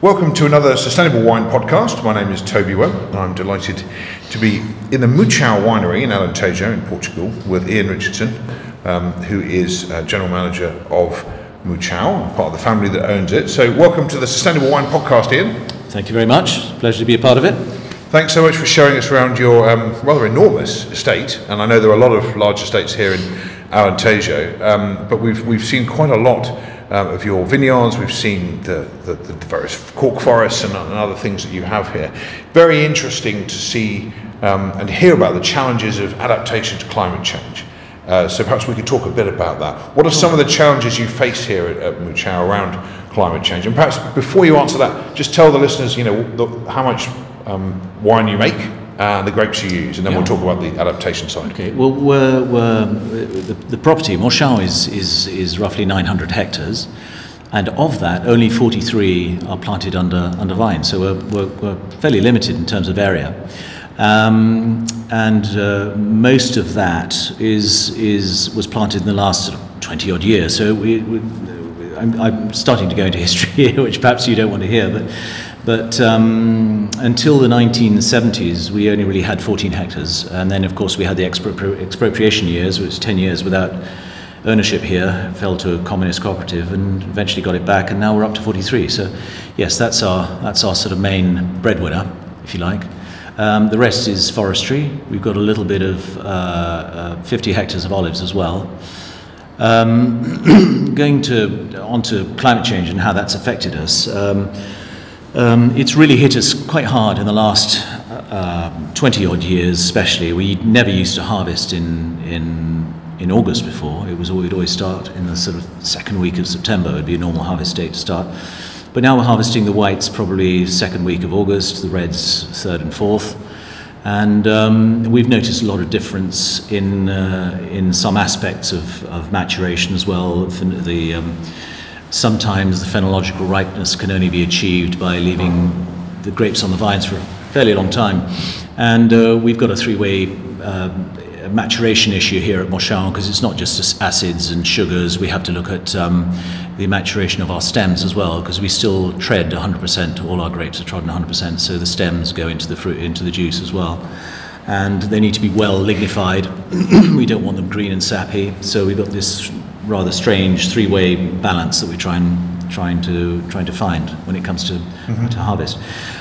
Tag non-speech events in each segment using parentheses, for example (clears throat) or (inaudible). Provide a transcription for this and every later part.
Welcome to another Sustainable Wine podcast. My name is Toby Webb, and I'm delighted to be in the Mouchão Winery in Alentejo in Portugal with Iain Richardson, um, who is uh, General Manager of Mouchão, part of the family that owns it. So, welcome to the Sustainable Wine podcast, Iain. Thank you very much. Pleasure to be a part of it. Thanks so much for showing us around your um, rather enormous estate, and I know there are a lot of large estates here in Alentejo, um, but we've, we've seen quite a lot um, of your vineyards, we've seen the, the, the various cork forests and, other things that you have here. Very interesting to see um, and hear about the challenges of adaptation to climate change. Uh, so perhaps we could talk a bit about that. What are some of the challenges you face here at, at Mouchão around climate change? And perhaps before you answer that, just tell the listeners, you know, the, how much um, wine you make and the grapes you use, and then yeah. we'll talk about the adaptation side. Okay. Well, we're, we're, the, the property Mouchão is, is is roughly 900 hectares, and of that, only 43 are planted under under vine. So we're, we're, we're fairly limited in terms of area. Um, and uh, most of that is is was planted in the last sort of 20 odd years. So we, we I'm, I'm, starting to go into history (laughs) here, which perhaps you don't want to hear, but but um, until the 1970s, we only really had 14 hectares. And then, of course, we had the expropri- expropriation years, which was 10 years without ownership here, fell to a communist cooperative and eventually got it back. And now we're up to 43. So, yes, that's our, that's our sort of main breadwinner, if you like. Um, the rest is forestry. We've got a little bit of uh, uh, 50 hectares of olives as well. Um, (clears throat) going to onto climate change and how that's affected us. Um, um, it's really hit us quite hard in the last uh, 20 odd years, especially. We never used to harvest in, in, in August before. It was we'd always start in the sort of second week of September, it would be a normal harvest date to start. But now we're harvesting the whites probably second week of August, the reds third and fourth. And um, we've noticed a lot of difference in, uh, in some aspects of, of maturation as well. The, um, sometimes the phenological ripeness can only be achieved by leaving the grapes on the vines for a fairly long time. And uh, we've got a three way uh, maturation issue here at Mouchão because it's not just acids and sugars. We have to look at um, the maturation of our stems as well because we still tread 100%. All our grapes are trodden 100%, so the stems go into the fruit, into the juice as well. And they need to be well lignified. (clears throat) we don't want them green and sappy, so we've got this rather strange three-way balance that we're trying trying to trying to find when it comes to mm-hmm. to harvest.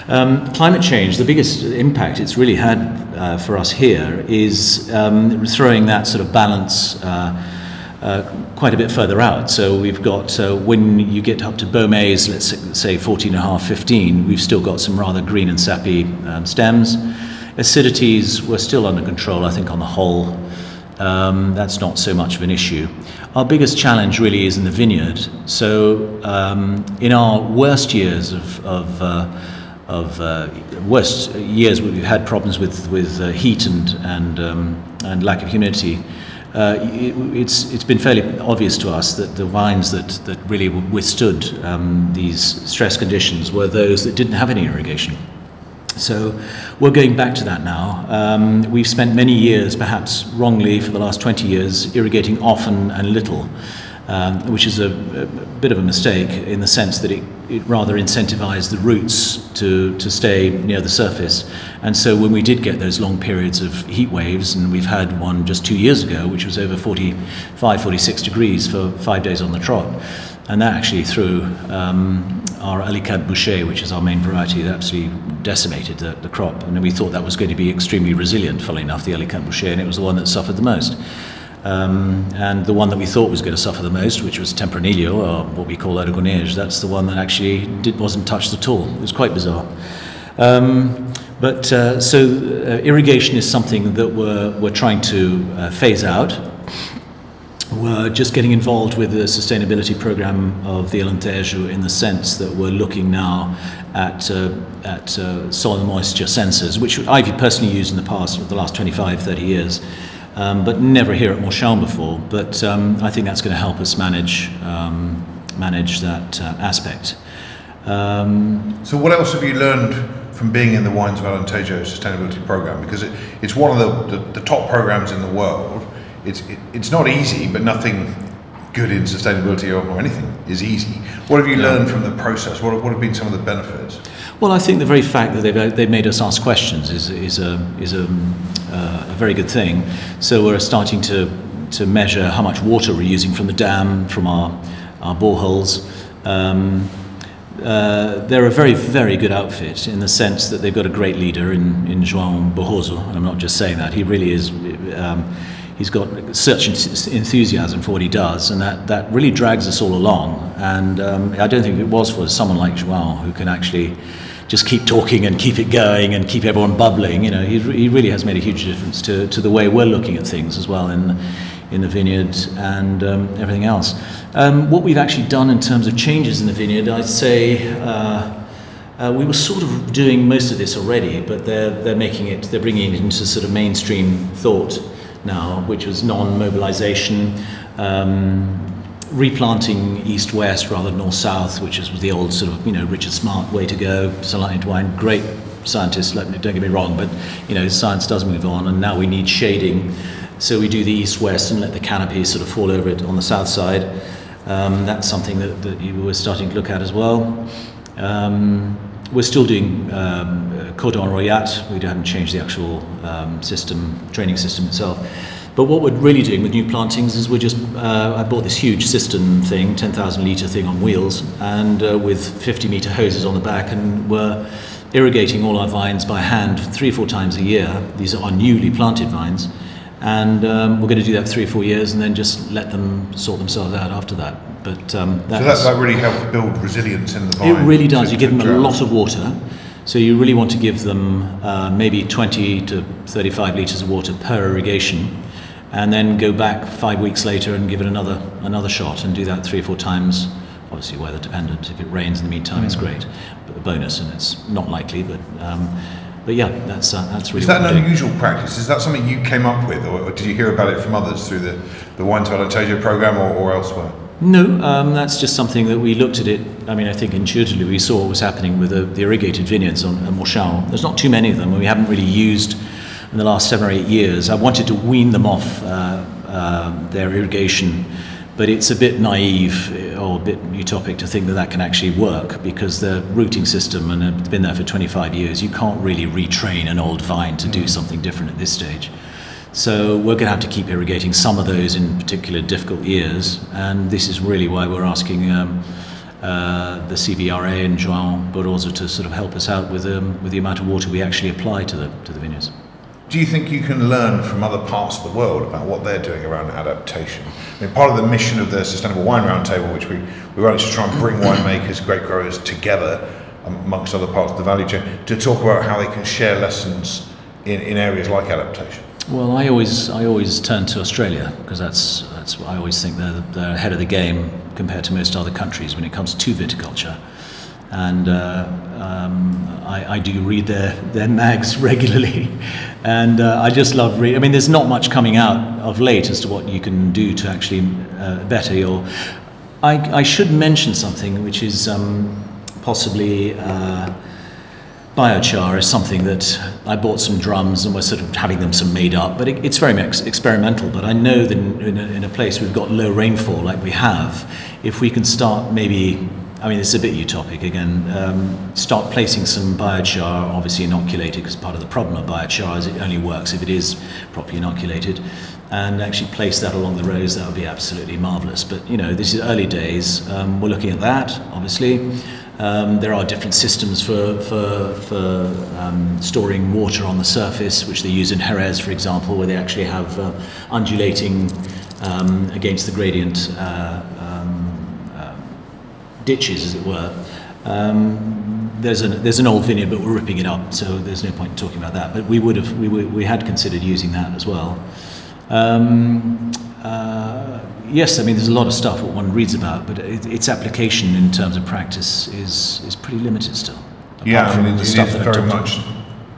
Um, climate change, the biggest impact it's really had uh, for us here is um, throwing that sort of balance. Uh, uh, quite a bit further out. So we've got, uh, when you get up to Baumés, let's say 14 and a half, 15, we've still got some rather green and sappy um, stems. Acidities were still under control, I think, on the whole. Um, that's not so much of an issue. Our biggest challenge really is in the vineyard. So, um, in our worst years of, of, uh, of uh, worst years we've had problems with, with uh, heat and, and, um, and lack of humidity, uh, it, it's, it's been fairly obvious to us that the vines that, that really withstood um, these stress conditions were those that didn't have any irrigation. So we're going back to that now. Um, we've spent many years, perhaps wrongly for the last 20 years, irrigating often and little, um, which is a, a, bit of a mistake in the sense that it, it rather incentivized the roots to, to stay near the surface. And so when we did get those long periods of heat waves, and we've had one just two years ago, which was over 45, 46 degrees for five days on the trot, and that actually threw um, our Alicante Bouschet, which is our main variety, that absolutely decimated the, the, crop. And we thought that was going to be extremely resilient, funnily enough, the Alicante Bouschet, and it was the one that suffered the most. Um, and the one that we thought was going to suffer the most, which was Tempranillo, or what we call Aragonez, that's the one that actually did, wasn't touched at all. It was quite bizarre. Um, but uh, so uh, irrigation is something that we're, we're trying to uh, phase out we're just getting involved with the sustainability program of the Alentejo in the sense that we're looking now at, uh, at uh, soil moisture sensors, which I've personally used in the past, for the last 25, 30 years, um, but never here at Mouchão before. But um, I think that's going to help us manage, um, manage that uh, aspect. Um, so, what else have you learned from being in the Wines of Alentejo sustainability program? Because it, it's one of the, the, the top programs in the world it's it, it's not easy, but nothing good in sustainability or, or anything is easy. What have you learned from the process? What, what have been some of the benefits? Well, I think the very fact that they've, they've made us ask questions is, is, a, is a, uh, a very good thing. So we're starting to, to measure how much water we're using from the dam, from our, our boreholes. Um, uh, they're a very, very good outfit in the sense that they've got a great leader in, in João Barroso, and I'm not just saying that. He really is. Um, he's got such enthusiasm for what he does, and that, that really drags us all along. And um, I don't think it was for someone like João who can actually just keep talking and keep it going and keep everyone bubbling. You know, he, he really has made a huge difference to, to the way we're looking at things as well in, in the vineyard and um, everything else. Um, what we've actually done in terms of changes in the vineyard, I'd say. Uh, uh, we were sort of doing most of this already, but they're, they're making it, they're bringing it into sort of mainstream thought now, which was non-mobilization, um, replanting east-west rather than north-south, which is the old sort of, you know, Richard Smart way to go. Sunlight into Wine, great scientist, don't get me wrong, but, you know, science does move on, and now we need shading. So we do the east-west and let the canopy sort of fall over it on the south side. Um, that's something that, that you were starting to look at as well. Um, we're still doing um, Cordon Royat. We haven't changed the actual um, system, training system itself. But what we're really doing with new plantings is we're just, uh, I bought this huge cistern thing, 10,000 litre thing on wheels, and uh, with 50 metre hoses on the back, and we're irrigating all our vines by hand three or four times a year. These are our newly planted vines. And um, we're going to do that three or four years and then just let them sort themselves out after that. But um, so that, that really helps build resilience in the vine. It really does. You give them a lot of water. So you really want to give them uh, maybe 20 to 35 litres of water per irrigation, and then go back five weeks later and give it another another shot, and do that three or four times. Obviously, weather dependent. If it rains in the meantime, mm. it's great. But a bonus, and it's not likely, but. Um, but yeah, that's uh, that's really. Is that an unusual practice? Is that something you came up with, or, or, did you hear about it from others through the the Wines of Alentejo program or, or elsewhere? No, um, that's just something that we looked at it. I mean, I think intuitively we saw what was happening with the, the irrigated vineyards on, on. There's not too many of them, and we haven't really used in the last seven or eight years. I wanted to wean them off uh, uh, their irrigation, but it's a bit naive or a bit utopic to think that that can actually work because the rooting system, and it's been there for 25 years, you can't really retrain an old vine to do mm. something different at this stage. So we're going to have to keep irrigating some of those in particular difficult years, and this is really why we're asking um, uh, the CVRA and João Barroso to sort of help us out with um, with the amount of water we actually apply to the to the vineyards. Do you think you can learn from other parts of the world about what they're doing around adaptation? I mean, part of the mission of the Sustainable Wine Roundtable, which we, we run, is to try and bring winemakers, grape growers together amongst other parts of the value chain to talk about how they can share lessons in, in areas like adaptation. Well, I always I always turn to Australia because that's that's I always think they're they're ahead of the game compared to most other countries when it comes to viticulture, and uh, um, I, I, do read their their mags (laughs) regularly, and uh, I just love reading. I mean, there's not much coming out of late as to what you can do to actually uh, better your. I, I should mention something which is um, possibly uh, biochar is something that I bought some drums and we're sort of having them some made up, but it, it's very ex- experimental. But I know that in, in, a, in, a, place we've got low rainfall like we have, if we can start maybe, I mean, it's a bit utopic again, um, start placing some biochar, obviously inoculated, because part of the problem of biochar is it only works if it is properly inoculated, and actually place that along the roads, that would be absolutely marvellous. But, you know, this is early days. Um, we're looking at that, obviously. Um, there are different systems for, for, for um, storing water on the surface, which they use in Jerez, for example, where they actually have uh, undulating um, against the gradient uh, um, uh, ditches, as it were. Um, there's an, there's an old vineyard, but we're ripping it up, so there's no point in talking about that. But we would have, we, we had considered using that as well. Um, uh, yes, I mean, there's a lot of stuff what one reads about, but it, its application in terms of practice is is pretty limited still. Yeah, I mean, it, it is very much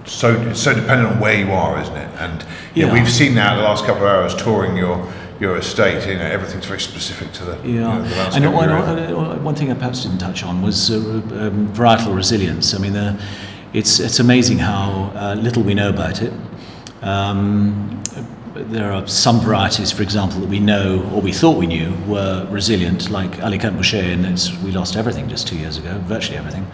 so it's so dependent on where you are, isn't it? And yeah, we've seen that the last couple of hours touring your your estate. You know, everything's very specific to the yeah. You know, the and one, uh, one thing I perhaps didn't touch on was uh, um, varietal resilience. I mean, the, it's it's amazing how uh, little we know about it. Um, there are some varieties, for example, that we know or we thought we knew were resilient, like Alicante Bouschet, and it's, we lost everything just two years ago, virtually everything.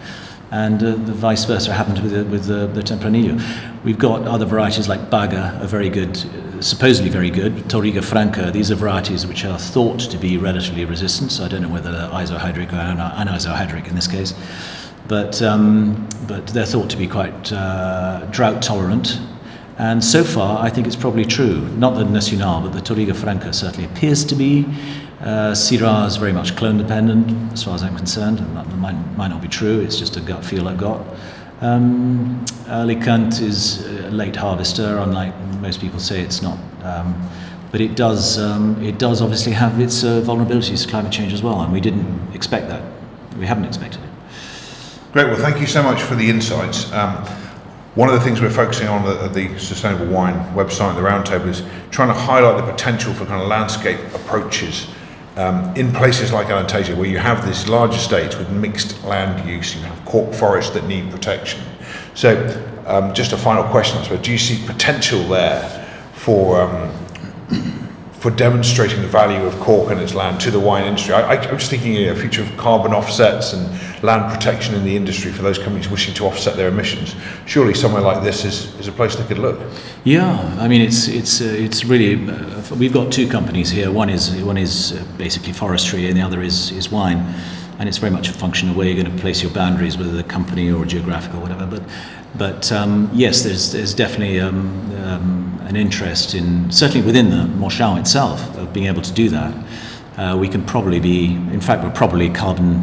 And uh, the vice versa happened with the, with the, the Tempranillo. We've got other varieties like Baga, a very good, uh, supposedly very good. Touriga Franca, these are varieties which are thought to be relatively resistant. So I don't know whether they're isohydric or an anisohydric in this case, but um, but they're thought to be quite uh, drought tolerant and so far, I think it's probably true. Not the Nacional, but the Touriga Franca certainly appears to be. Uh, Syrah is very much clone dependent, as far as I'm concerned. And that might, might not be true, it's just a gut feel I've got. Um, Alicante is a late harvester, unlike most people say it's not. Um, but it does, um, it does obviously have its uh, vulnerabilities to climate change as well, and we didn't expect that. We haven't expected it. Great, well, thank you so much for the insights. Um, one of the things we're focusing on at the Sustainable Wine website, the roundtable, is trying to highlight the potential for kind of landscape approaches um, in places like Alentejo, where you have these large estates with mixed land use, you have cork forests that need protection. So, um, just a final question, I suppose, do you see potential there for um, for demonstrating the value of cork and its land to the wine industry. I, am just thinking a future of carbon offsets and land protection in the industry for those companies wishing to offset their emissions. Surely somewhere like this is, is a place they could look. Yeah, I mean it's it's uh, it's really uh, we've got two companies here. One is one is uh, basically forestry, and the other is is wine and it's very much a function of where you're going to place your boundaries, whether the company or geographic or whatever. But, but um, yes, there's there's definitely um, um, an interest in certainly within the Mouchão itself of being able to do that. Uh, we can probably be, in fact, we're probably carbon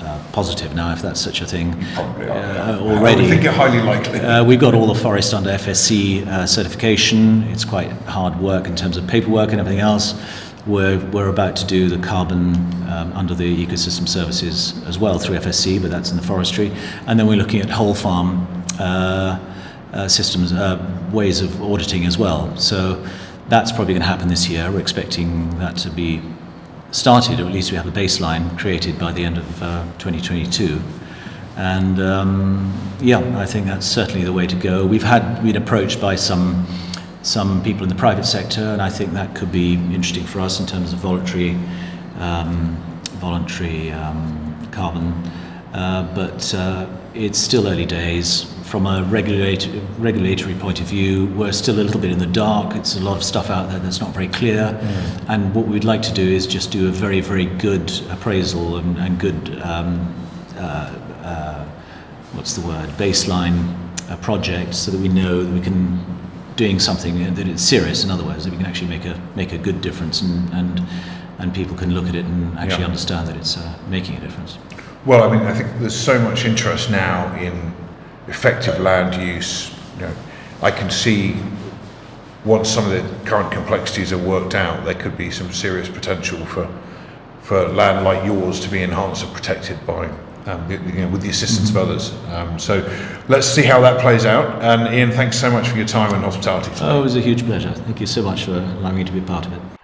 uh, positive now, if that's such a thing. Probably uh, already. I think it highly likely. Uh, we've got all the forest under FSC uh, certification. It's quite hard work in terms of paperwork and everything else. We're, we're about to do the carbon um, under the ecosystem services as well through FSC, but that's in the forestry. And then we're looking at whole farm uh, uh, systems, uh, ways of auditing as well. So that's probably going to happen this year. We're expecting that to be started, or at least we have a baseline created by the end of uh, 2022. And um, yeah, I think that's certainly the way to go. We've had been approached by some some people in the private sector, and I think that could be interesting for us in terms of voluntary, um, voluntary um, carbon. Uh, but uh, it's still early days. From a regulatory, regulatory point of view, we're still a little bit in the dark. It's a lot of stuff out there that's not very clear. Mm. And what we'd like to do is just do a very, very good appraisal and, and good, um, uh, uh what's the word, baseline uh, project so that we know that we can doing something that it's serious. In other words, that we can actually make a make a good difference, and and, and people can look at it and actually yeah. understand that it's uh, making a difference. Well, I mean, I think there's so much interest now in effective land use. You know, I can see once some of the current complexities are worked out, there could be some serious potential for for land like yours to be enhanced and protected by um, you know, with the assistance mm-hmm. of others. Um, so let's see how that plays out. And Iain, thanks so much for your time and hospitality. Today. Oh, it was a huge pleasure. Thank you so much for allowing me to be part of it.